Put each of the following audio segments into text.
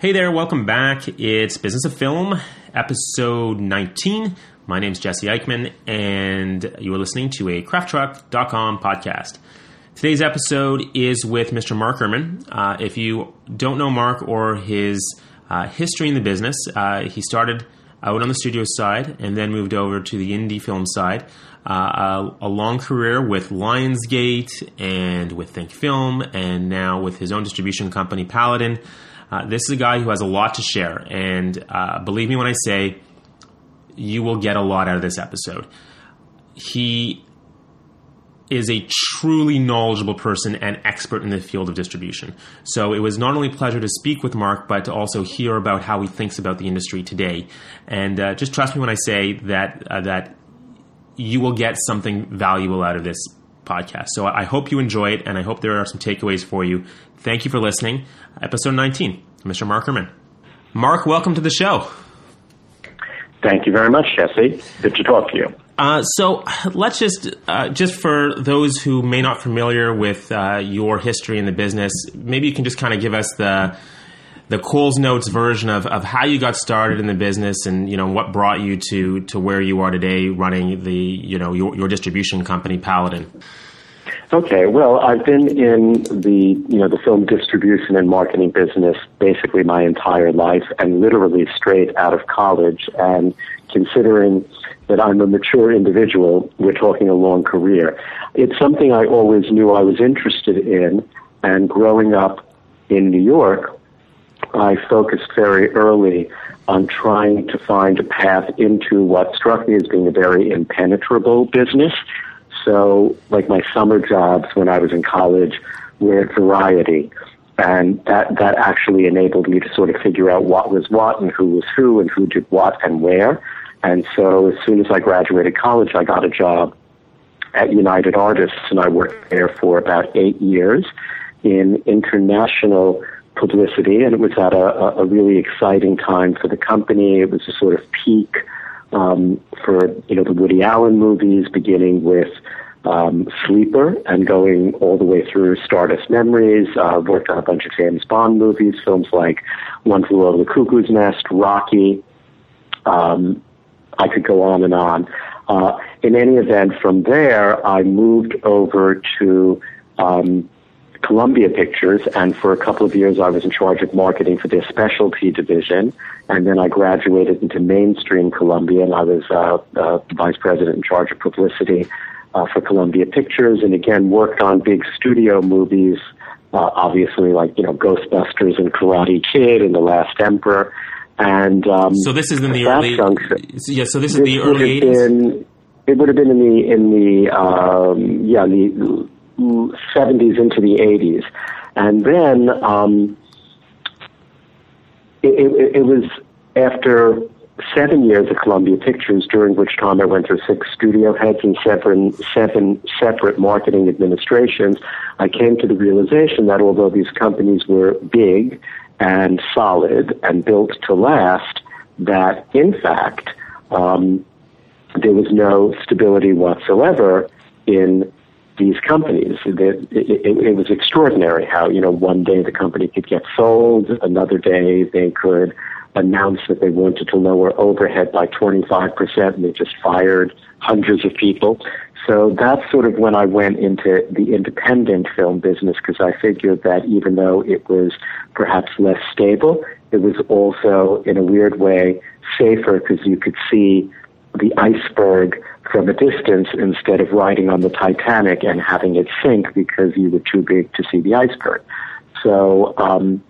Hey there, welcome back. It's Business of Film, episode 19. My name is Jesse Eichman, and you are listening to a crafttruck.com podcast. Today's episode is with Mr. Mark Urman. Uh, if you don't know Mark or his uh, history in the business, uh, he started out on the studio side and then moved over to the indie film side. Uh, a, a, long career with Lionsgate and with Think Film, and now with his own distribution company, Paladin. Uh, this is a guy who has a lot to share, and uh, believe me when I say you will get a lot out of this episode. He is a truly knowledgeable person and expert in the field of distribution. So it was not only a pleasure to speak with Mark, but to also hear about how he thinks about the industry today. And uh, just trust me when I say that uh, that you will get something valuable out of this podcast. So I hope you enjoy it, and I hope there are some takeaways for you. Thank you for listening. Episode 19, Mr. Mark Urman. Mark, welcome to the show. Thank you very much, Jesse. Good to talk to you. Uh, so let's just, uh, just for those who may not familiar with uh, your history in the business, maybe you can just kind of give us the the Coles Notes version of, of how you got started in the business and you know what brought you to to where you are today, running the you know your, your distribution company Paladin. Okay, well, I've been in the you know the film distribution and marketing business basically my entire life, and literally straight out of college. And considering that I'm a mature individual, we're talking a long career. It's something I always knew I was interested in, and growing up in New York, I focused very early on trying to find a path into what struck me as being a very impenetrable business so, like my summer jobs when I was in college were Variety, and that that actually enabled me to sort of figure out what was what and who was who and who did what and where. And so, as soon as I graduated college, I got a job at United Artists, and I worked there for about eight years in international publicity, and it was at a, a really exciting time for the company. It was a sort of peak um, for you know the Woody Allen movies, beginning with um, Sleeper and going all the way through Stardust Memories. Uh, worked on a bunch of James Bond movies, films like One Flew Over the Cuckoo's Nest, Rocky. Um, I could go on and on. Uh, in any event, from there, I moved over to um, Columbia Pictures, and for a couple of years I was in charge of marketing for their specialty division. And then I graduated into mainstream Columbia, and I was uh, uh, vice president in charge of publicity uh, for Columbia Pictures, and again worked on big studio movies, uh, obviously like you know Ghostbusters and Karate Kid and The Last Emperor. And um, so this is in the early, yeah. So this is this the early eighties. It would have been in the in the um, yeah the 70s into the 80s. And then um, it, it, it was after seven years at Columbia Pictures, during which time I went through six studio heads and seven, seven separate marketing administrations, I came to the realization that although these companies were big and solid and built to last, that in fact um, there was no stability whatsoever in these companies. It, it, it, was extraordinary how, you know, one day the company could get sold, another day they could announce that they wanted to lower overhead by 25% and they just fired hundreds of people. So that's sort of when I went into the independent film business because I figured that even though it was perhaps less stable, it was also in a weird way safer because you could see the iceberg from a distance instead of riding on the Titanic and having it sink because you were too big to see the iceberg. So um,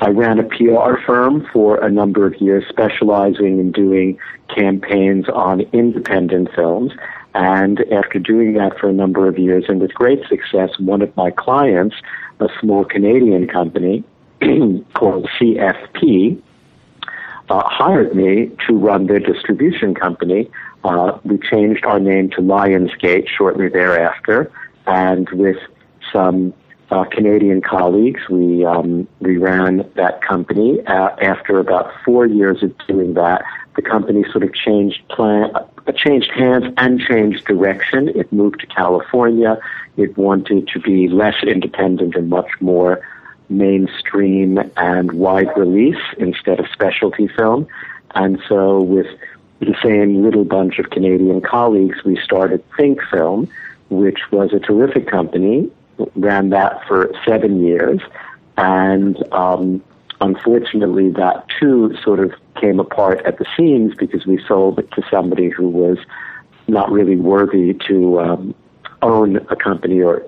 I ran a PR firm for a number of years, specializing in doing campaigns on independent films. And after doing that for a number of years and with great success, one of my clients, a small Canadian company called CFP, uh, hired me to run their distribution company. Uh, we changed our name to Lionsgate shortly thereafter, and with some uh, Canadian colleagues, we um, we ran that company. After about four years of doing that, the company sort of changed plan, uh, changed hands and changed direction. It moved to California. It wanted to be less independent and much more mainstream and wide release instead of specialty film. And so with the same little bunch of Canadian colleagues, we started Think Film, which was a terrific company, ran that for seven years, and um, unfortunately that too sort of came apart at the seams because we sold it to somebody who was not really worthy to um, own a company or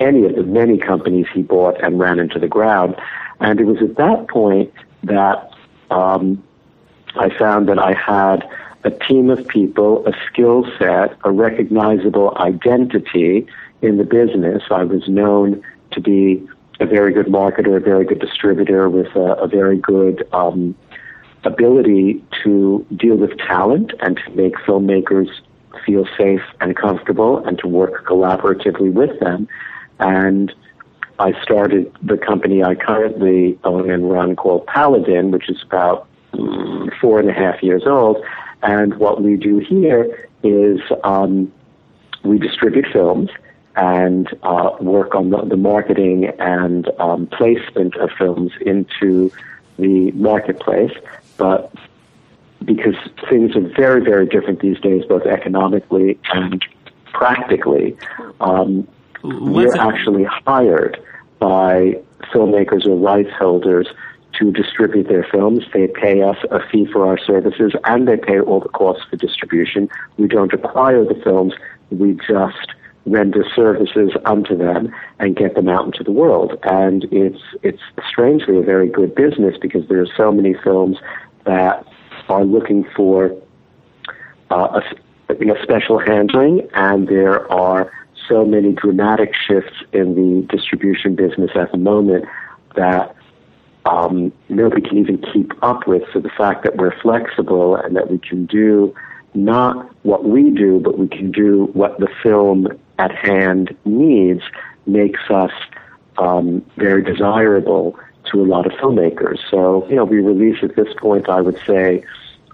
any of the many companies he bought and ran into the ground. And it was at that point that um, I found that I had a team of people, a skill set, a recognizable identity in the business. I was known to be a very good marketer, a very good distributor with a, a very good um, ability to deal with talent and to make filmmakers feel safe and comfortable and to work collaboratively with them. And I started the company I currently own and run called Paladin, which is about four and a half years old. And what we do here is um, we distribute films and uh, work on the, the marketing and um, placement of films into the marketplace. But because things are very, very different these days, both economically and practically, um, we're actually hired by filmmakers or rights holders to distribute their films. They pay us a fee for our services and they pay all the costs for distribution. We don't acquire the films, we just render services unto them and get them out into the world. And it's it's strangely a very good business because there are so many films that are looking for uh, a, you know, special handling, and there are so many dramatic shifts in the distribution business at the moment that um, nobody can even keep up with. So the fact that we're flexible and that we can do not what we do, but we can do what the film at hand needs makes us um, very desirable to a lot of filmmakers. So, you know, we release at this point, I would say,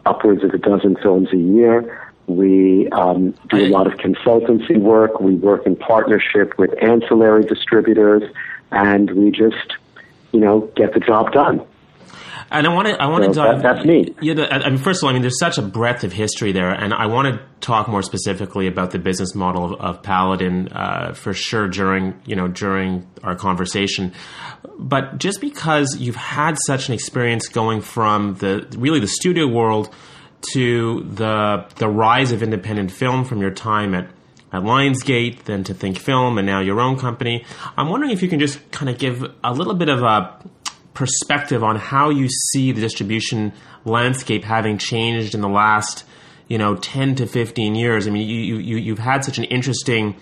upwards of a dozen films a year. We um, do a lot of consultancy work. We work in partnership with ancillary distributors, and we just, you know, get the job done. And I want to, I want so dive. That, that's me. Yeah, I mean, first of all, I mean, there's such a breadth of history there, and I want to talk more specifically about the business model of, of Paladin uh, for sure during, you know, during our conversation. But just because you've had such an experience going from the really the studio world to the the rise of independent film from your time at at Lionsgate, then to Think Film, and now your own company. I'm wondering if you can just kind of give a little bit of a perspective on how you see the distribution landscape having changed in the last, you know, 10 to 15 years. I mean, you, you, you've had such an interesting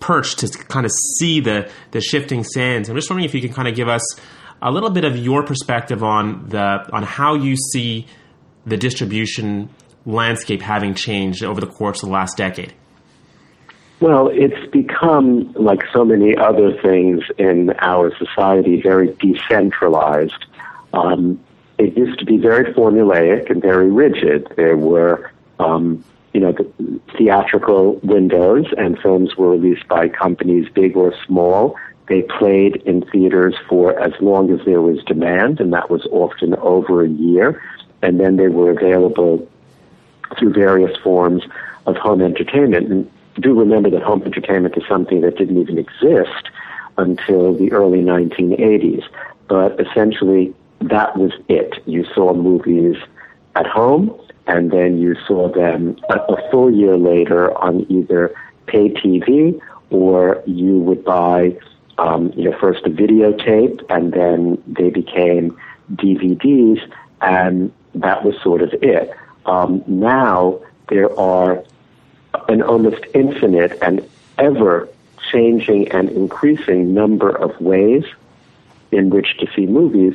perch to kind of see the, the shifting sands. I'm just wondering if you can kind of give us a little bit of your perspective on the on how you see the distribution landscape having changed over the course of the last decade. Well, it's become, like so many other things in our society, very decentralized. Um, it used to be very formulaic and very rigid. There were, um, you know, the theatrical windows, and films were released by companies, big or small. They played in theaters for as long as there was demand, and that was often over a year. And then they were available through various forms of home entertainment. And do remember that home entertainment is something that didn't even exist until the early 1980s. But essentially, that was it. You saw movies at home, and then you saw them a, full year later on either pay TV or you would buy, um, you know, first a videotape, and then they became DVDs, and that was sort of it. Um, now there are an almost infinite and ever changing and increasing number of ways in which to see movies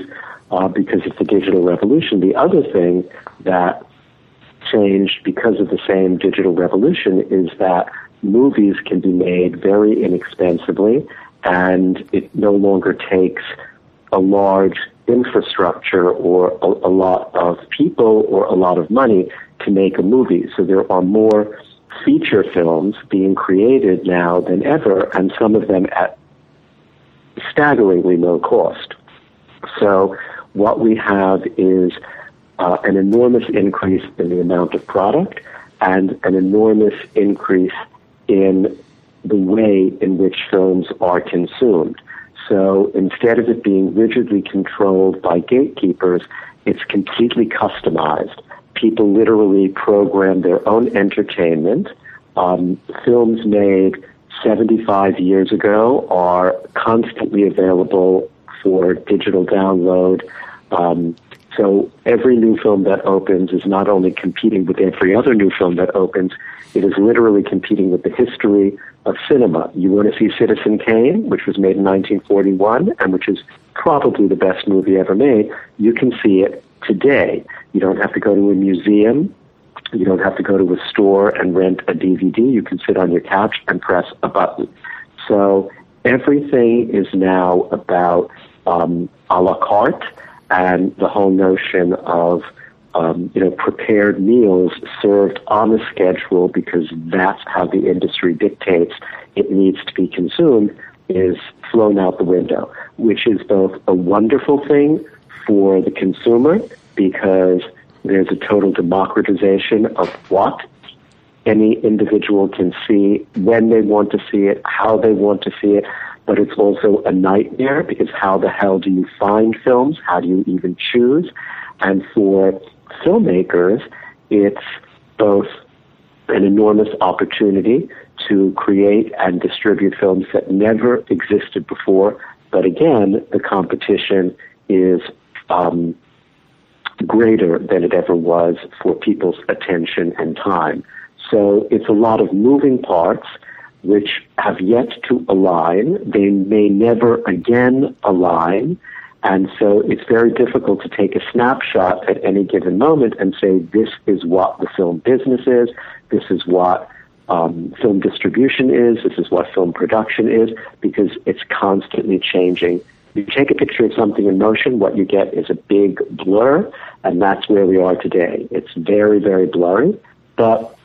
uh, because of the digital revolution. The other thing that changed because of the same digital revolution is that movies can be made very inexpensively and it no longer takes a large infrastructure or a, a lot of people or a lot of money to make a movie. So there are more feature films being created now than ever, and some of them at staggeringly low cost. So what we have is uh, an enormous increase in the amount of product and an enormous increase in the way in which films are consumed. So instead of it being rigidly controlled by gatekeepers, it's completely customized. People literally program their own entertainment. Um, films made 75 years ago are constantly available for digital download. Um, so every new film that opens is not only competing with every other new film that opens, it is literally competing with the history of cinema. You want to see Citizen Kane, which was made in 1941 and which is probably the best movie ever made, you can see it today. You don't have to go to a museum. You don't have to go to a store and rent a DVD. You can sit on your couch and press a button. So everything is now about um, a la carte and the whole notion of um, you know prepared meals served on a schedule because that's how the industry dictates it needs to be consumed is flown out the window, which is both a wonderful thing for the consumer because there's a total democratization of what any individual can see when they want to see it, how they want to see it, but it's also a nightmare because how the hell do you find films? How do you even choose? And for filmmakers, it's both an enormous opportunity to create and distribute films that never existed before. But again, the competition is um, greater than it ever was for people's attention and time. So it's a lot of moving parts which have yet to align. They may never again align. And so it's very difficult to take a snapshot at any given moment and say, this is what the film business is, this is what um, film distribution is, this is what film production is, because it's constantly changing. You take a picture of something in motion, what you get is a big blur, and that's where we are today. It's very, very blurry, but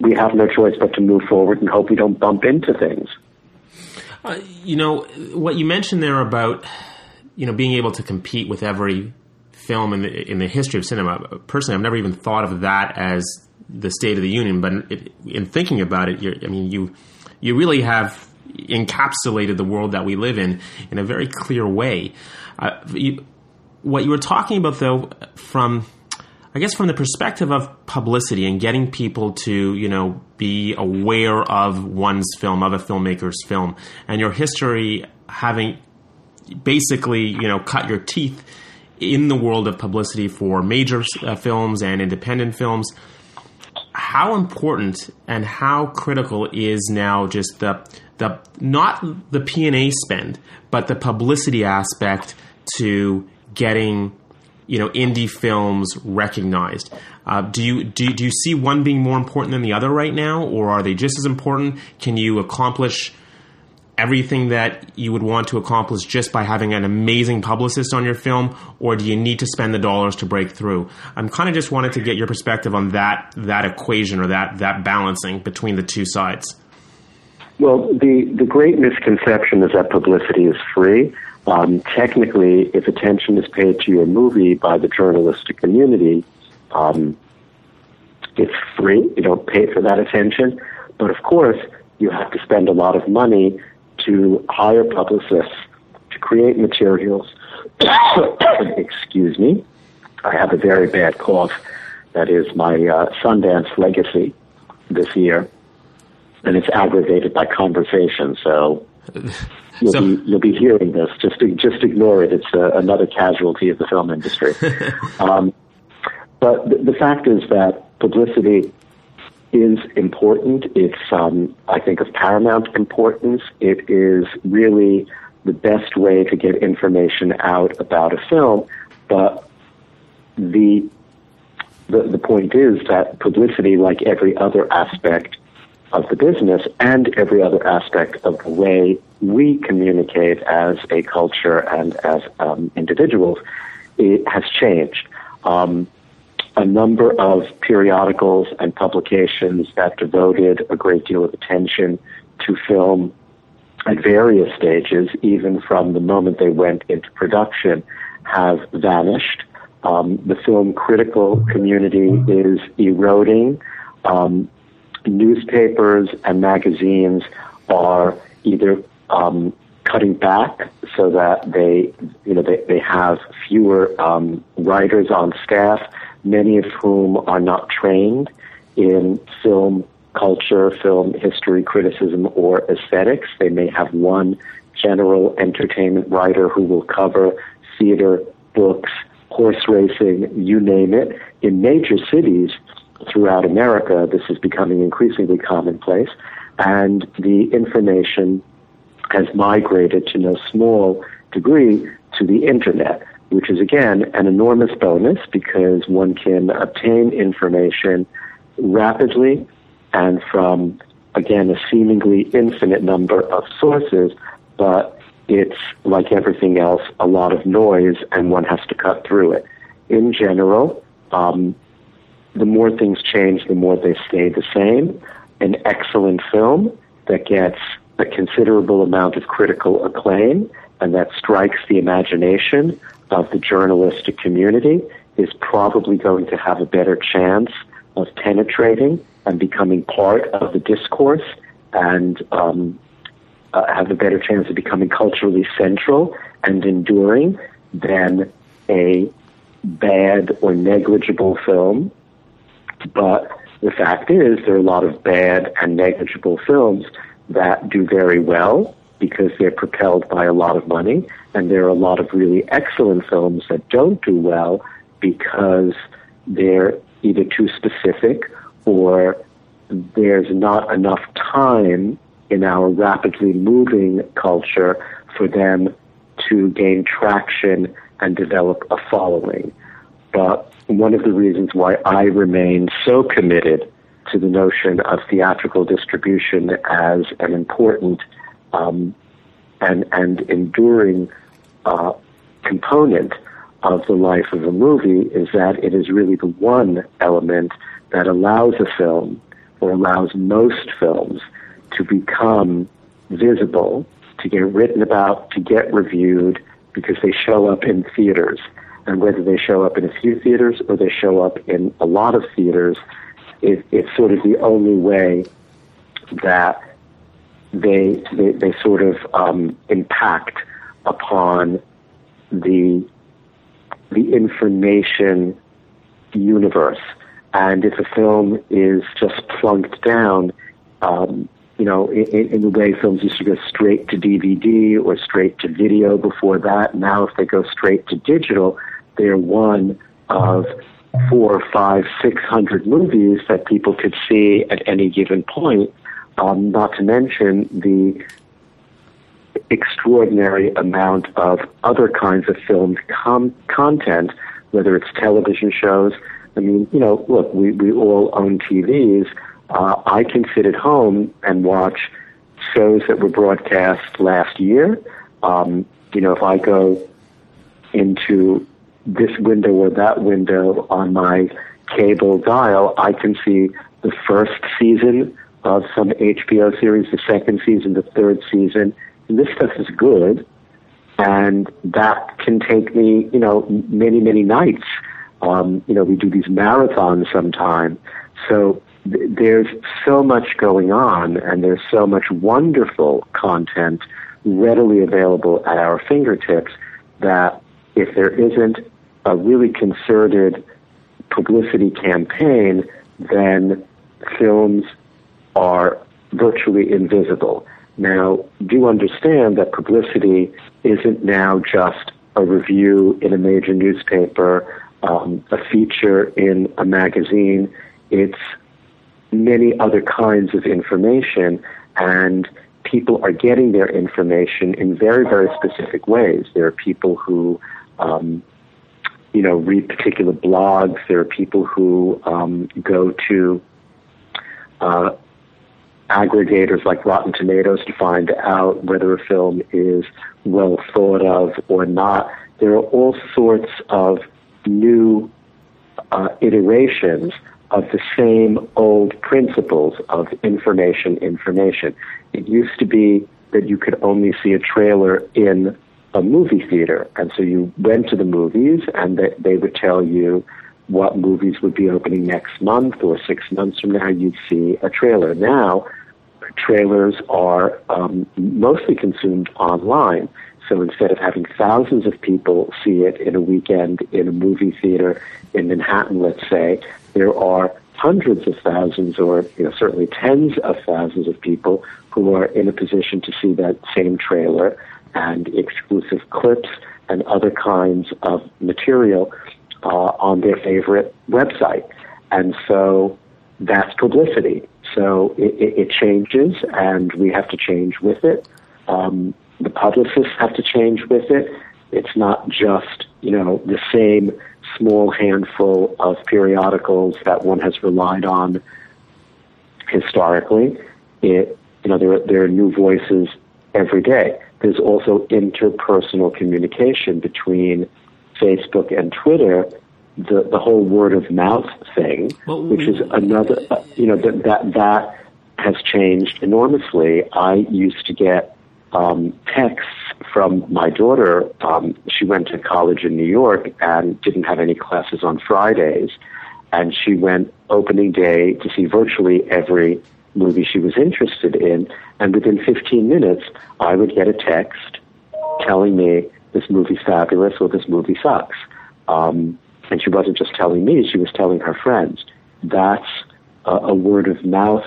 we have no choice but to move forward and hope we don't bump into things. Uh, you know, what you mentioned there about, you know, being able to compete with every film in the, in the history of cinema, personally, I've never even thought of that as the State of the Union, but in, in thinking about it, I mean, you, you really have encapsulated the world that we live in in a very clear way. Uh, you, what you were talking about, though, from I guess from the perspective of publicity and getting people to, you know, be aware of one's film, of a filmmaker's film, and your history having basically, you know, cut your teeth in the world of publicity for major uh, films and independent films. How important and how critical is now just the the not the P and A spend, but the publicity aspect to getting you know indie films recognized. Uh, do you do, do you see one being more important than the other right now, or are they just as important? Can you accomplish everything that you would want to accomplish just by having an amazing publicist on your film, or do you need to spend the dollars to break through? I'm kind of just wanted to get your perspective on that that equation or that that balancing between the two sides. Well, the the great misconception is that publicity is free. Um, technically, if attention is paid to your movie by the journalistic community, um, it's free. You don't pay for that attention. But of course, you have to spend a lot of money to hire publicists to create materials. Excuse me. I have a very bad cough. That is my uh, Sundance legacy this year. And it's aggravated by conversation. So You'll, so, be, you'll be hearing this. Just just ignore it. It's uh, another casualty of the film industry. um, but the, the, fact is that publicity is important. It's um, I think of paramount importance. It is really the best way to get information out about a film. But the the, the point is that publicity, like every other aspect of the business and every other aspect of the way we communicate as a culture and as um, individuals, it has changed. Um, a number of periodicals and publications that devoted a great deal of attention to film at various stages, even from the moment they went into production, have vanished. Um, the film critical community is eroding. Um, newspapers and magazines are either um, cutting back so that they, you know, they, they have fewer um, writers on staff, many of whom are not trained in film culture, film history, criticism, or aesthetics. They may have one general entertainment writer who will cover theater, books, horse racing, you name it. In major cities throughout America, this is becoming increasingly commonplace, and the information has migrated to no small degree to the internet, which is again an enormous bonus because one can obtain information rapidly and from again a seemingly infinite number of sources, but it's like everything else, a lot of noise, and one has to cut through it. In general, um, the more things change, the more they stay the same. An excellent film that gets a considerable amount of critical acclaim and that strikes the imagination of the journalistic community is probably going to have a better chance of penetrating and becoming part of the discourse and um, uh, have a better chance of becoming culturally central and enduring than a bad or negligible film. But the fact is, there are a lot of bad and negligible films that do very well because they're propelled by a lot of money, and there are a lot of really excellent films that don't do well because they're either too specific or there's not enough time in our rapidly moving culture for them to gain traction and develop a following. But one of the reasons why I remain so committed to the notion of theatrical distribution as an important um, and and enduring uh, component of the life of a movie is that it is really the one element that allows a film or allows most films to become visible, to get written about, to get reviewed, because they show up in theaters. And whether they show up in a few theaters or they show up in a lot of theaters, it, it's sort of the only way that they they, they sort of um, impact upon the the information universe. And if a film is just plunked down, um, you know, in, in the way films used to go straight to DVD or straight to video before that, now if they go straight to digital, they're one of four, five, six hundred movies that people could see at any given point. Um, not to mention the extraordinary amount of other kinds of filmed com- content, whether it's television shows. I mean, you know, look, we, we all own TVs. Uh, I can sit at home and watch shows that were broadcast last year. Um, you know, if I go into this window or that window on my cable dial, I can see the first season of some HBO series, the second season, the third season. And this stuff is good, and that can take me, you know, many, many nights. Um, you know, we do these marathons sometime. So th- there's so much going on, and there's so much wonderful content readily available at our fingertips that if there isn't a really concerted publicity campaign, then films are virtually invisible. Now, do understand that publicity isn't now just a review in a major newspaper, um, a feature in a magazine. It's many other kinds of information, and people are getting their information in very, very specific ways. There are people who um, you know, read particular blogs. There are people who um, go to uh, aggregators like Rotten Tomatoes to find out whether a film is well thought of or not. There are all sorts of new uh, iterations of the same old principles of information, information. It used to be that you could only see a trailer in a movie theater. And so you went to the movies and they, they would tell you what movies would be opening next month or six months from now. You'd see a trailer. Now, trailers are um, mostly consumed online. So instead of having thousands of people see it in a weekend in a movie theater in Manhattan, let's say, there are hundreds of thousands or you know, certainly tens of thousands of people who are in a position to see that same trailer and exclusive clips and other kinds of material uh, on their favorite website. And so that's publicity. So it, it, it changes, and we have to change with it. Um, the publicists have to change with it. It's not just you know the same small handful of periodicals that one has relied on historically. It you know there there are new voices every day. There's also interpersonal communication between Facebook and Twitter the the whole word of mouth thing, well, which is another, uh, you know, that that that has changed enormously. I used to get um, texts from my daughter. Um, she went to college in New York and didn't have any classes on Fridays, and she went opening day to see virtually every movie she was interested in. And within 15 minutes, I would get a text telling me this movie's fabulous or this movie sucks. Um, and she wasn't just telling me, she was telling her friends. That's a, a word of mouth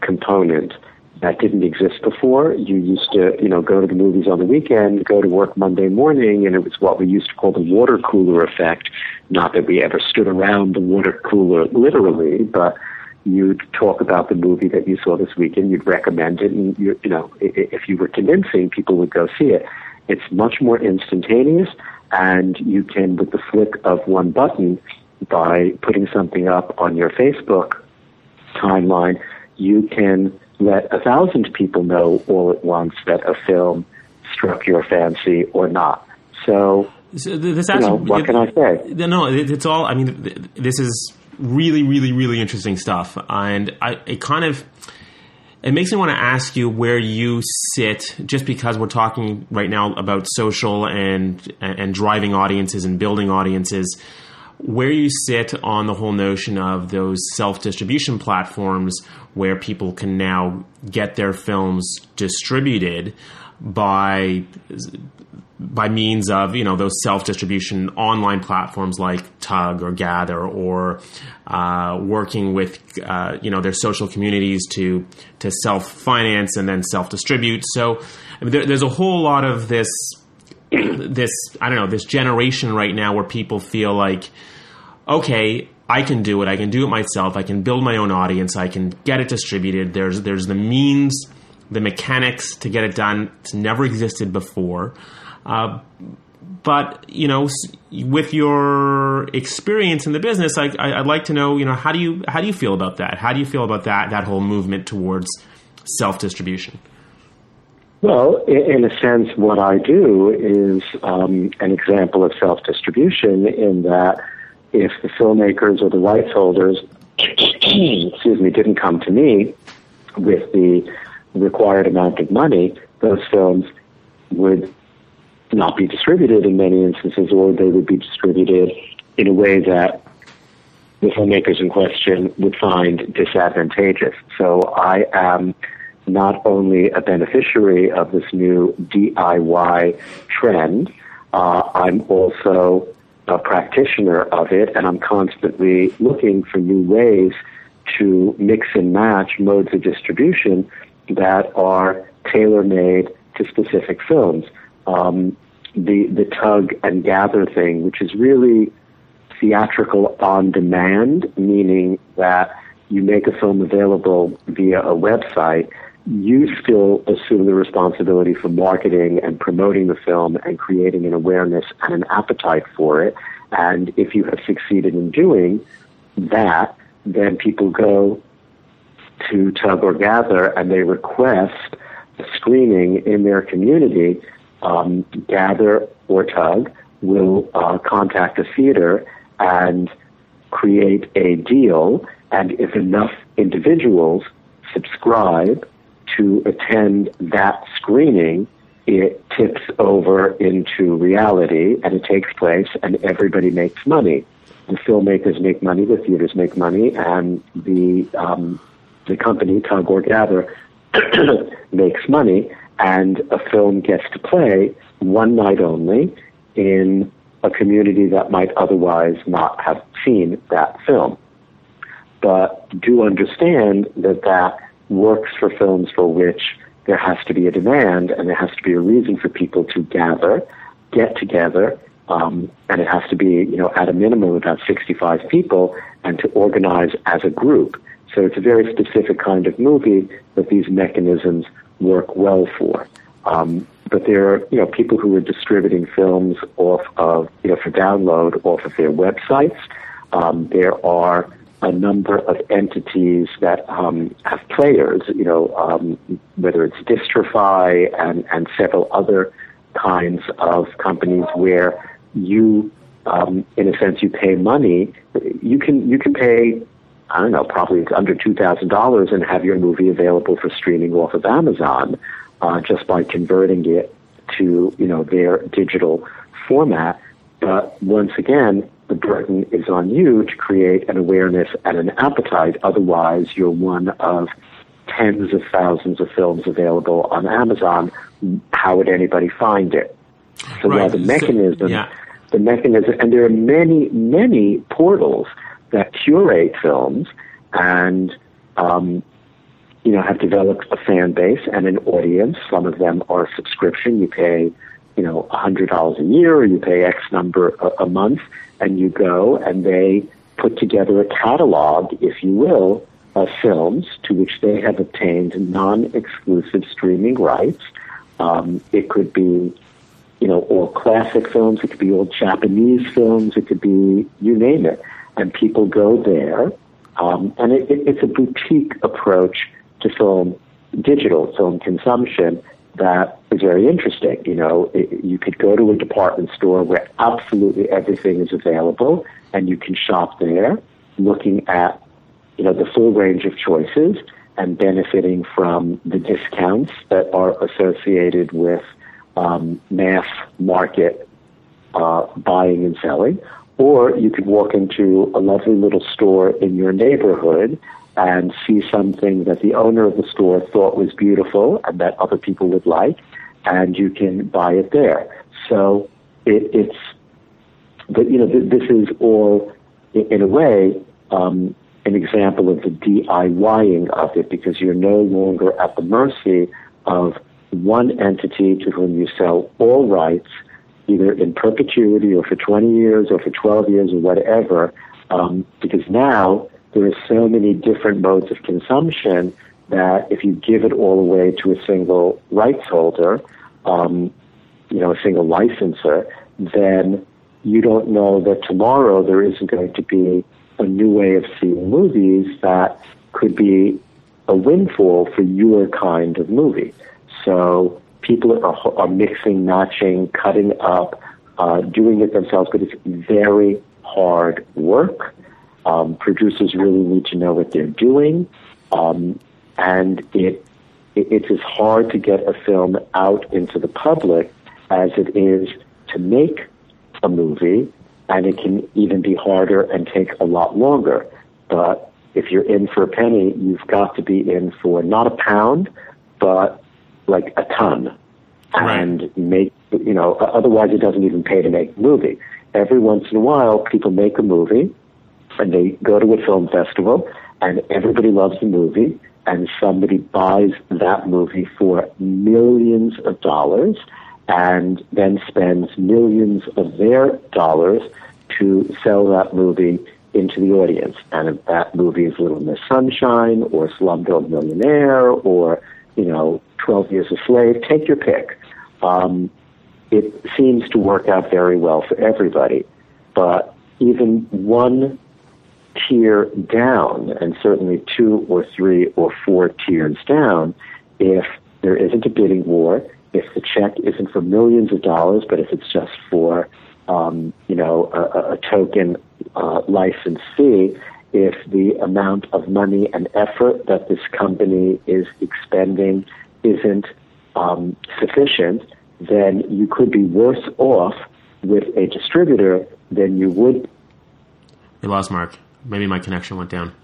component that didn't exist before. You used to, you know, go to the movies on the weekend, go to work Monday morning, and it was what we used to call the water cooler effect. Not that we ever stood around the water cooler literally, but you'd talk about the movie that you saw this weekend, you'd recommend it, and you, you know, if you were convincing, people would go see it. It's much more instantaneous, and you can, with the flick of one button, by putting something up on your Facebook timeline, you can let a thousand people know all at once that a film struck your fancy or not. So, so this you know, what can I say? No, it's all. I mean, this is really, really, really interesting stuff, and I, it kind of it makes me want to ask you where you sit, just because we're talking right now about social and and driving audiences and building audiences. Where you sit on the whole notion of those self distribution platforms where people can now get their films distributed by by means of you know those self distribution online platforms like Tugg or Gathr or uh, working with uh, you know their social communities to to self finance and then self distribute. So I mean, there, there's a whole lot of this this I don't know this generation right now where people feel like okay I can do it I can do it myself I can build my own audience I can get it distributed. There's there's the means the mechanics to get it done. It's never existed before. Uh, but you know, with your experience in the business, I, would like to know, you know, how do you how do you feel about that? How do you feel about that that whole movement towards self distribution? Well, in a sense, what I do is um, an example of self distribution in that if the filmmakers or the rights holders, excuse me, didn't come to me with the required amount of money, those films would not be distributed in many instances, or they would be distributed in a way that the filmmakers in question would find disadvantageous. So I am not only a beneficiary of this new DIY trend, uh, I'm also a practitioner of it, and I'm constantly looking for new ways to mix and match modes of distribution that are tailor made to specific films. Um, the the Tugg and Gathr thing, which is really theatrical on demand, meaning that you make a film available via a website. You still assume the responsibility for marketing and promoting the film and creating an awareness and an appetite for it. And if you have succeeded in doing that, then people go to Tugg or Gathr and they request a screening in their community um, Gathr or Tugg will uh, contact a theater and create a deal. And if enough individuals subscribe to attend that screening, it tips over into reality and it takes place and everybody makes money. The filmmakers make money, the theaters make money, and the um, the company, Tugg or Gathr, makes money, and a film gets to play one night only in a community that might otherwise not have seen that film. But do understand that that works for films for which there has to be a demand and there has to be a reason for people to gather, get together, um, and it has to be, you know, at a minimum about 65 people and to organize as a group. So it's a very specific kind of movie that these mechanisms work well for. Um, but there are, you know, people who are distributing films off of, you know, for download off of their websites. Um, there are a number of entities that um, have players, you know, um, whether it's Distrify and, and several other kinds of companies where you, um, in a sense, you pay money. You can you can pay, I don't know, probably under two thousand dollars and have your movie available for streaming off of Amazon, uh, just by converting it to you know their digital format. But once again, the burden is on you to create an awareness and an appetite. Otherwise, you're one of tens of thousands of films available on Amazon. How would anybody find it? So Right. while the So- mechanism, yeah. the mechanism, and there are many, many portals that curate films and, um, you know, have developed a fan base and an audience. Some of them are subscription. You pay, you know, a hundred dollars a year, or you pay X number a, a month, and you go, and they put together a catalog, if you will, of films to which they have obtained non-exclusive streaming rights. Um, it could be, you know, all classic films. It could be old Japanese films. It could be you name it, and people go there. Um, and it, it, it's a boutique approach to film, digital film consumption that is very interesting. You know, it, you could go to a department store where absolutely everything is available, and you can shop there, looking at you know the full range of choices and benefiting from the discounts that are associated with um, mass market uh, buying and selling, or you could walk into a lovely little store in your neighborhood and see something that the owner of the store thought was beautiful and that other people would like, and you can buy it there. So it, it's, but you know, th- this is all, in a way, um, an example of the DIYing of it because you're no longer at the mercy of one entity to whom you sell all rights, either in perpetuity or for 20 years or for 12 years or whatever, um, because now there are so many different modes of consumption that if you give it all away to a single rights holder, um, you know, a single licensor, then you don't know that tomorrow there isn't going to be a new way of seeing movies that could be a windfall for your kind of movie. So people are, are mixing, notching, cutting up, uh, doing it themselves, but it's very hard work. Um, producers really need to know what they're doing, um, and it, it it's hard to get a film out into the public as it is to make a movie, and it can even be harder and take a lot longer. But if you're in for a penny, you've got to be in for not a pound, but like a ton, Right. and make you know. Otherwise, it doesn't even pay to make a movie. Every once in a while, people make a movie, and they go to a film festival, and everybody loves the movie, and somebody buys that movie for millions of dollars, and then spends millions of their dollars to sell that movie into the audience. And if that movie is Little Miss Sunshine, or Slumdog Millionaire, or you know, Twelve Years a Slave, take your pick. Um, it seems to work out very well for everybody, but even one tier down, and certainly two or three or four tiers down, if there isn't a bidding war, if the check isn't for millions of dollars, but if it's just for, um, you know, a, a- a token uh, license fee, if the amount of money and effort that this company is expending isn't um, sufficient, then you could be worse off with a distributor than you would. We lost Mark. Maybe my connection went down.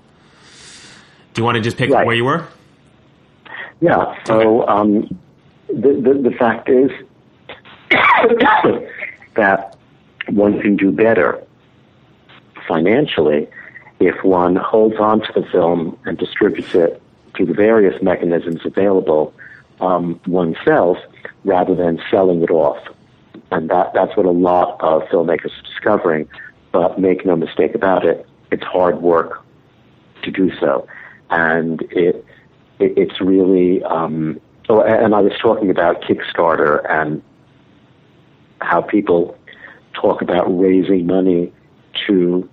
Do you want to just pick Right. where you were? Yeah. So um, the, the the fact is that one can do better financially if one holds on to the film and distributes it through the various mechanisms available um, oneself rather than selling it off. And that, that's what a lot of filmmakers are discovering. But make no mistake about it, it's hard work to do so. And it, it it's really, um, oh, and I was talking about Kickstarter and how people talk about raising money to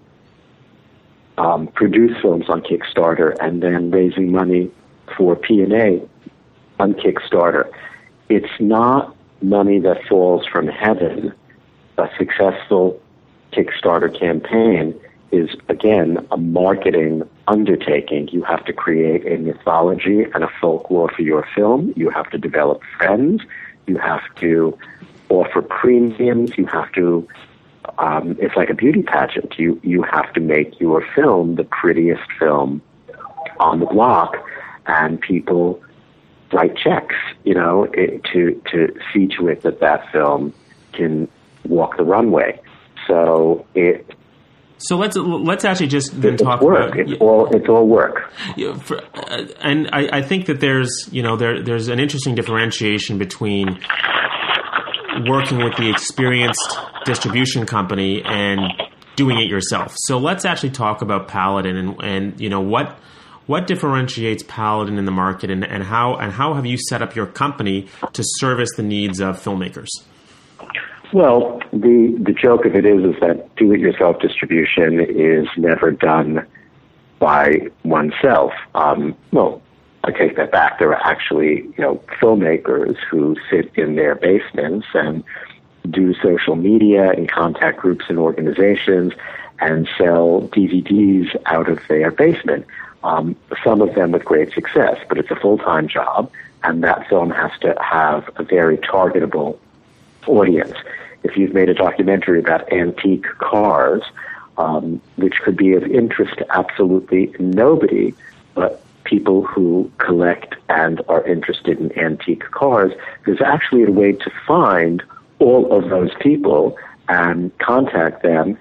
um, produce films on Kickstarter and then raising money for P&A on Kickstarter. It's not money that falls from heaven. A successful Kickstarter campaign is, again, a marketing undertaking. You have to create a mythology and a folklore for your film. You have to develop friends. You have to offer premiums. You have to um, it's like a beauty pageant. You you have to make your film the prettiest film on the block, and people write checks, you know, it, to to see to it that that film can walk the runway. So it So let's let's actually just then talk work. about It's all it's all work. Yeah, for, uh, and I, I think that there's you know there there's an interesting differentiation between working with the experienced distribution company and doing it yourself. So let's actually talk about Paladin and, and you know what what differentiates Paladin in the market and, and how and how have you set up your company to service the needs of filmmakers? Well, the the joke of it is is that do-it-yourself distribution is never done by oneself. Um, well, I take that back. There are actually you know filmmakers who sit in their basements and do social media and contact groups and organizations and sell DVDs out of their basement. Um, some of them with great success, but it's a full-time job, and that film has to have a very targetable audience. If you've made a documentary about antique cars, um, which could be of interest to absolutely nobody, but people who collect and are interested in antique cars, there's actually a way to find all of those people and contact them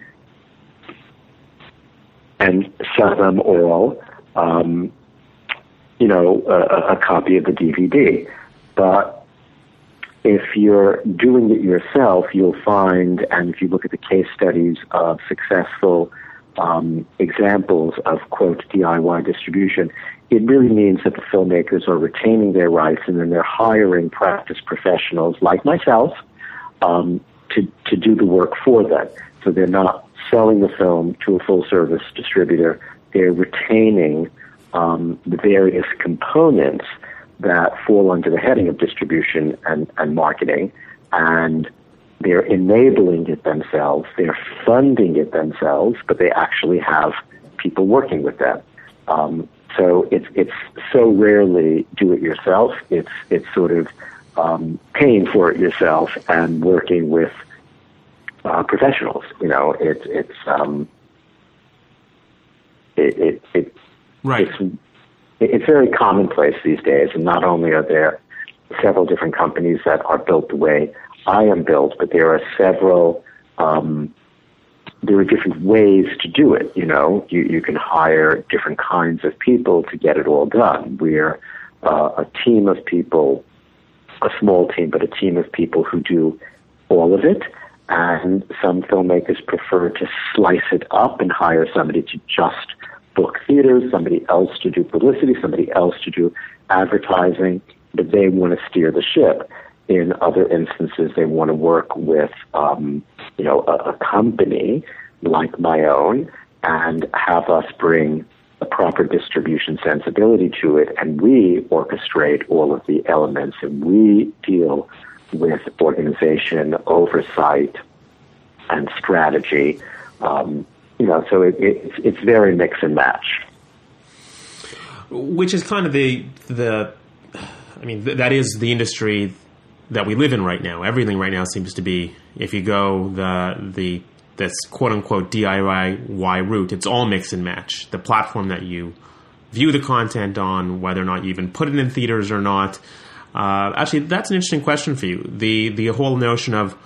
and sell them all, um, you know, a, a copy of the DVD. But if you're doing it yourself, you'll find, and if you look at the case studies of successful um, examples of quote DIY distribution, it really means that the filmmakers are retaining their rights and then they're hiring practice professionals like myself um, to to do the work for them. So they're not selling the film to a full service distributor; they're retaining um, the various components that fall under the heading of distribution and, and marketing, and they're enabling it themselves. They're funding it themselves, but they actually have people working with them. Um, so it's it's so rarely do it yourself. It's it's sort of um, paying for it yourself and working with uh, professionals. You know, it's it's um, it, it, it Right. it's it's very commonplace these days, and not only are there several different companies that are built the way I am built, but there are several. Um, there are different ways to do it. You know, you you can hire different kinds of people to get it all done. We're uh, a team of people, a small team, but a team of people who do all of it. And some filmmakers prefer to slice it up and hire somebody to just book theaters, somebody else to do publicity, somebody else to do advertising, but they want to steer the ship. In other instances, they want to work with, um, you know, a, a company like my own and have us bring a proper distribution sensibility to it, and we orchestrate all of the elements, and we deal with organization, oversight, and strategy. Um, you know, so it, it, it's, very mix and match. Which is kind of the the, I mean, th- that is the industry that we live in right now. Everything right now seems to be, if you go the the this quote unquote DIY route, it's all mix and match. The platform that you view the content on, whether or not you even put it in theaters or not. Uh, actually, that's an interesting question for you. The the whole notion of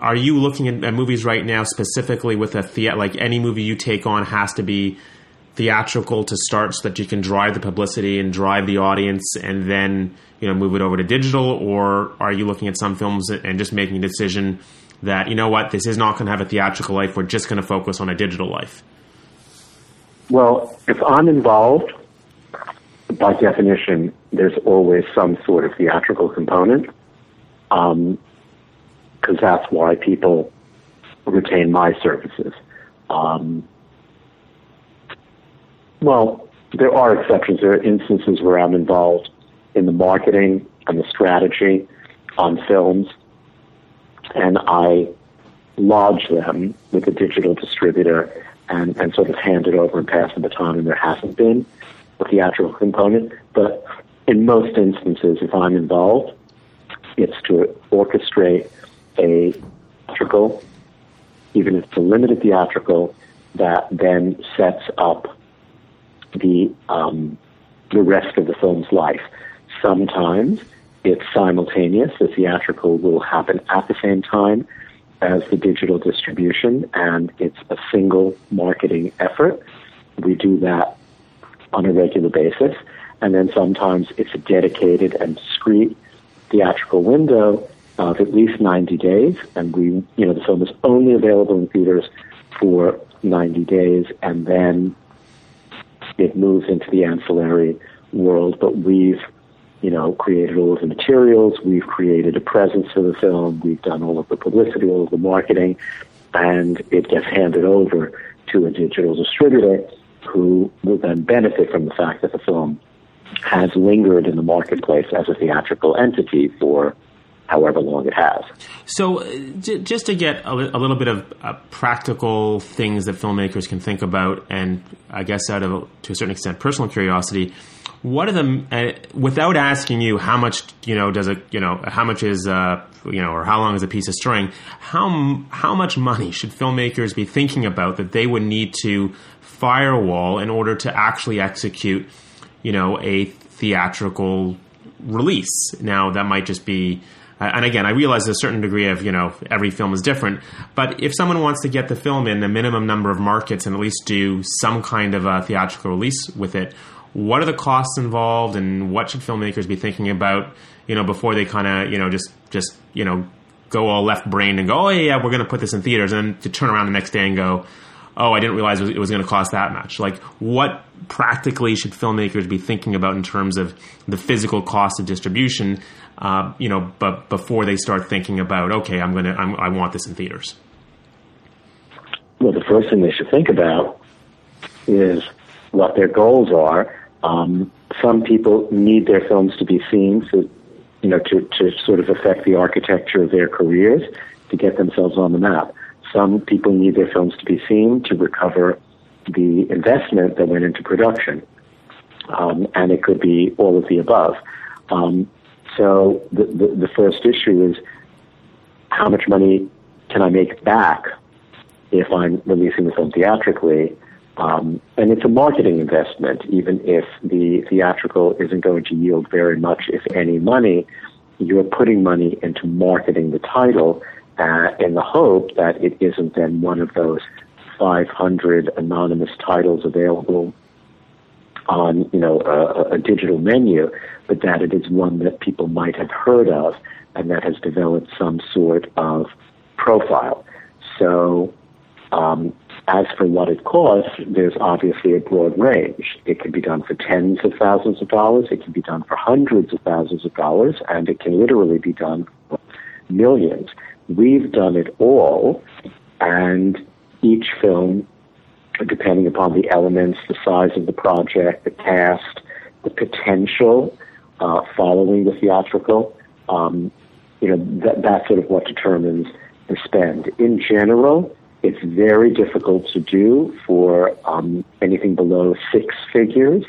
are you looking at, at movies right now specifically with a the- like any movie you take on has to be theatrical to start so that you can drive the publicity and drive the audience and then you know move it over to digital or are you looking at some films and just making a decision that you know what this is not going to have a theatrical life we're just going to focus on a digital life. Well if i'm involved by definition there's always some sort of theatrical component because um, that's why people retain my services. Um, well, there are exceptions. There are instances where I'm involved in the marketing and the strategy on films, and I lodge them with a digital distributor and, and sort of hand it over and pass the baton, and there hasn't been a theatrical component. But in most instances, if I'm involved, it's to orchestrate a theatrical, even if it's a limited theatrical, that then sets up the um, the rest of the film's life. Sometimes it's simultaneous. The theatrical will happen at the same time as the digital distribution, and it's a single marketing effort. We do that on a regular basis, and then sometimes it's a dedicated and discrete theatrical window of at least 90 days, and we, you know, the film is only available in theaters for 90 days, and then it moves into the ancillary world, but we've, you know, created all of the materials, we've created a presence for the film, we've done all of the publicity, all of the marketing, and it gets handed over to a digital distributor who will then benefit from the fact that the film has lingered in the marketplace as a theatrical entity for however long it has. So, uh, j- just to get a, li- a little bit of uh, practical things that filmmakers can think about, and I guess out of to a certain extent personal curiosity, what are the uh, without asking you how much you know does it you know how much is uh, you know or how long is a piece of string how how much money should filmmakers be thinking about that they would need to firewall in order to actually execute you know a theatrical release now that might just be and again, I realize a certain degree of, you know, every film is different. But if someone wants to get the film in the minimum number of markets and at least do some kind of a theatrical release with it, what are the costs involved and what should filmmakers be thinking about, you know, before they kind of, you know, just, just, you know, go all left brain and go, oh, yeah, we're going to put this in theaters and then to turn around the next day and go, oh, I didn't realize it was going to cost that much. Like, what practically should filmmakers be thinking about in terms of the physical cost of distribution? Uh, you know, but before they start thinking about, okay, I'm going to, I want this in theaters. Well, the first thing they should think about is what their goals are. Um, some people need their films to be seen to, you know, to, to sort of affect the architecture of their careers to get themselves on the map. Some people need their films to be seen to recover the investment that went into production. Um, and it could be all of the above. Um, so the, the, the first issue is how much money can I make back if I'm releasing the film theatrically? Um, and it's a marketing investment, even if the theatrical isn't going to yield very much, if any, money. You're putting money into marketing the title uh, in the hope that it isn't then one of those 500 anonymous titles available on you know a, a, digital menu, but that it is one that people might have heard of and that has developed some sort of profile. So, um, as for what it costs, there's obviously a broad range. It can be done for tens of thousands of dollars, it can be done for hundreds of thousands of dollars, and it can literally be done for millions. We've done it all, and each film, depending upon the elements, the size of the project, the cast, the potential uh, following the theatrical, um, you know, that, that's sort of what determines the spend. In general, It's very difficult to do for um, anything below six figures.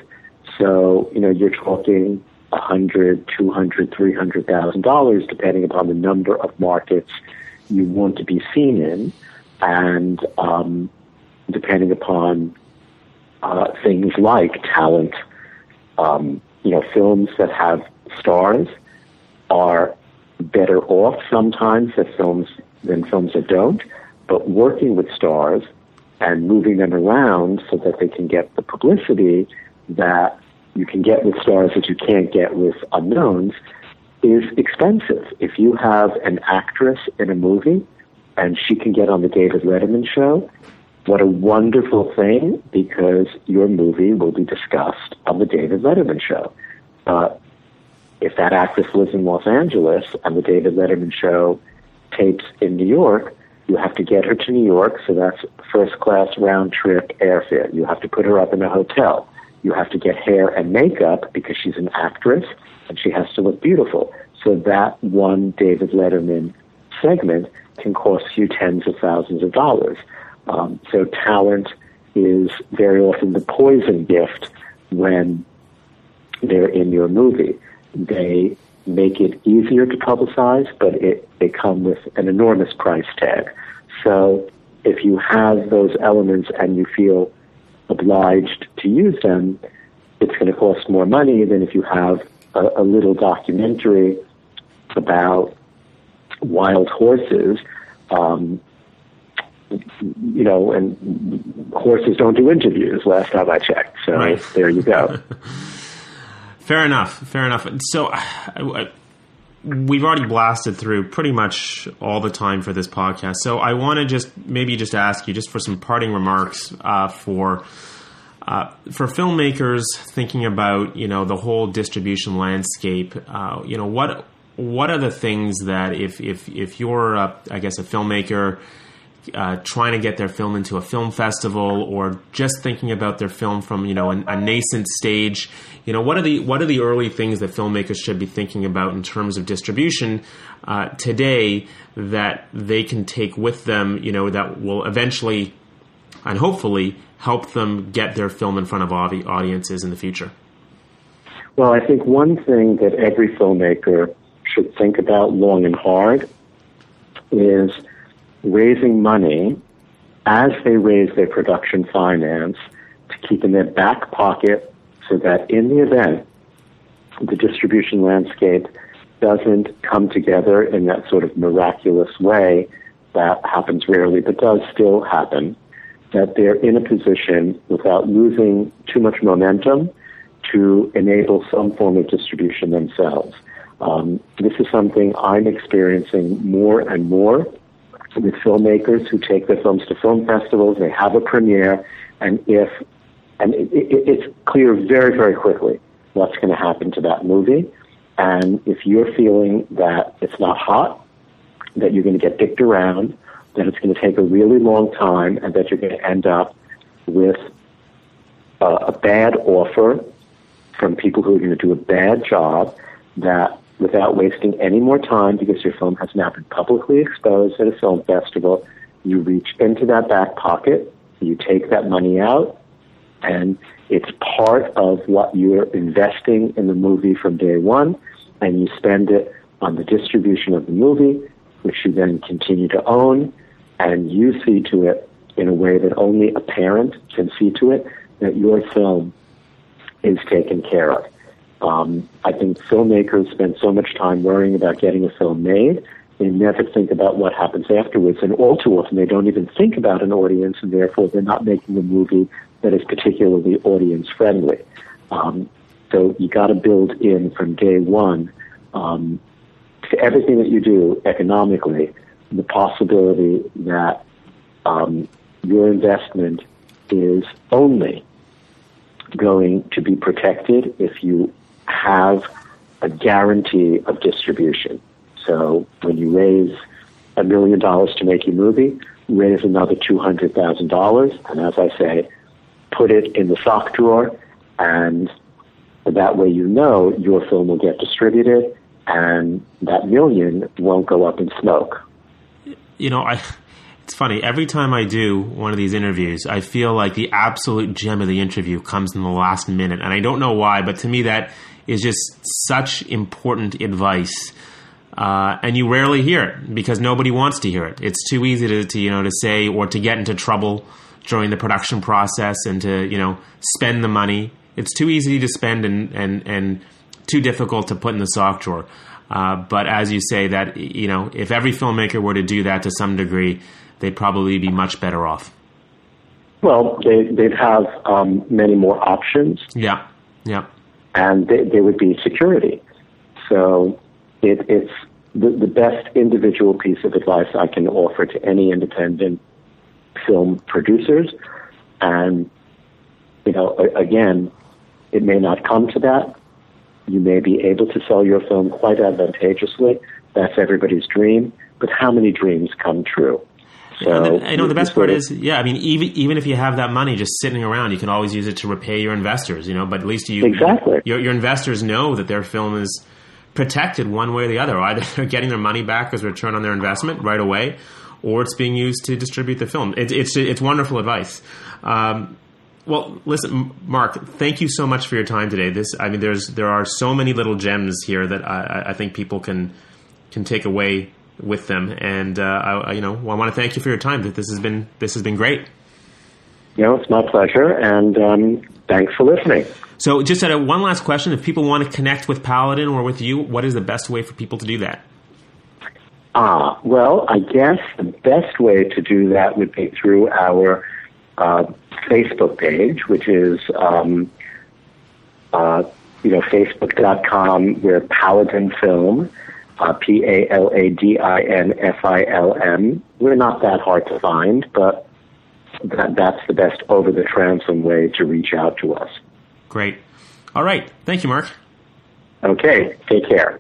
So, you know, you're talking a hundred, two hundred, three hundred thousand dollars, depending upon the number of markets you want to be seen in, and um, depending upon uh, things like talent. Um, you know, films that have stars are better off sometimes than films than films that don't. But working with stars and moving them around so that they can get the publicity that you can get with stars that you can't get with unknowns is expensive. If you have an actress in a movie and she can get on the David Letterman show, what a wonderful thing because your movie will be discussed on the David Letterman show. Uh, if that actress lives in Los Angeles and the David Letterman show tapes in New York, you have to get her to New York, so that's first class round trip airfare. You have to put her up in a hotel. You have to get hair and makeup because she's an actress and she has to look beautiful. So that one David Letterman segment can cost you tens of thousands of dollars. Um, so talent is very often the poison gift when they're in your movie. They make it easier to publicize, but it, they come with an enormous price tag. So if you have those elements and you feel obliged to use them, it's going to cost more money than if you have a, a little documentary about wild horses. Um, you know, and horses don't do interviews. Last time I checked, so right. there you go. fair enough. Fair enough. So. I, I, we've already blasted through pretty much all the time for this podcast. So I want to just maybe just ask you just for some parting remarks uh, for uh, for filmmakers thinking about you know the whole distribution landscape. Uh, you know what what are the things that if if if you're a, I guess a filmmaker uh, trying to get their film into a film festival or just thinking about their film from you know a, a, nascent stage. You know what are the what are the early things that filmmakers should be thinking about in terms of distribution uh, today that they can take with them you know that will eventually and hopefully help them get their film in front of audiences in the future? Well i think one thing that every filmmaker should think about long and hard is raising money as they raise their production finance to keep in their back pocket so that in the event the distribution landscape doesn't come together in that sort of miraculous way that happens rarely but does still happen, that they're in a position without losing too much momentum to enable some form of distribution themselves. Um, this is something I'm experiencing more and more with filmmakers who take their films to film festivals. They have a premiere, and if and it, it, it's clear very very quickly what's going to happen to that movie. And if you're feeling that it's not hot, that you're going to get dicked around, that it's going to take a really long time, and that you're going to end up with a, a bad offer from people who are going to do a bad job, that without wasting any more time because your film has now been publicly exposed at a film festival. You reach into that back pocket, you take that money out, and it's part of what you're investing in the movie from day one, and you spend it on the distribution of the movie, which you then continue to own, and you see to it in a way that only a parent can see to it that your film is taken care of. Um, I think filmmakers spend so much time worrying about getting a film made, they never think about what happens afterwards. And all too often, they don't even think about an audience, and therefore they're not making a movie that is particularly audience friendly. Um, so you got to build in from day one um, to everything that you do economically the possibility that um, your investment is only going to be protected if you have a guarantee of distribution. So when you raise a million dollars to make your movie, raise another $200,000. And as I say, put it in the sock drawer and that way you know your film will get distributed and that million won't go up in smoke. You know, I it's funny. Every time I do one of these interviews, I feel like the absolute gem of the interview comes in the last minute, and I don't know why, but to me that is just such important advice. Uh, and you rarely hear it because nobody wants to hear it. It's too easy to, to you know to say or to get into trouble during the production process and to you know spend the money. It's too easy to spend and and and too difficult to put in the sock drawer. Uh, but as you say, that you know, if every filmmaker were to do that to some degree, they'd probably be much better off. Well, they, they'd have um, many more options. Yeah, yeah. And they, they would be security. So it, it's the, the best individual piece of advice I can offer to any independent film producers. And, you know, again, it may not come to that. You may be able to sell your film quite advantageously. That's everybody's dream. But how many dreams come true? So I know the best part is, yeah. I mean, even even if you have that money just sitting around, you can always use it to repay your investors. You know, but at least you exactly your your investors know that their film is protected one way or the other. Either they're getting their money back as a return on their investment right away, or it's being used to distribute the film. It, it's it's wonderful advice. Um, well, listen, Mark. Thank you so much for your time today. This, I mean, there's there are so many little gems here that I, I think people can can take away with them. And uh, I, you know, I want to thank you for your time. That this has been this has been great. You know, it's my pleasure, and um, thanks for listening. So, just a, one last question: If people want to connect with Paladin or with you, what is the best way for people to do that? Ah, well, I guess the best way to do that would be through our uh, Facebook page, which is um, uh, you know facebook.com. We're Paladin Film uh, P A L A D I N F I L M. We're not that hard to find, but that, that's the best over the transom way to reach out to us. Great. All right. Thank you, Mark. Okay. Take care.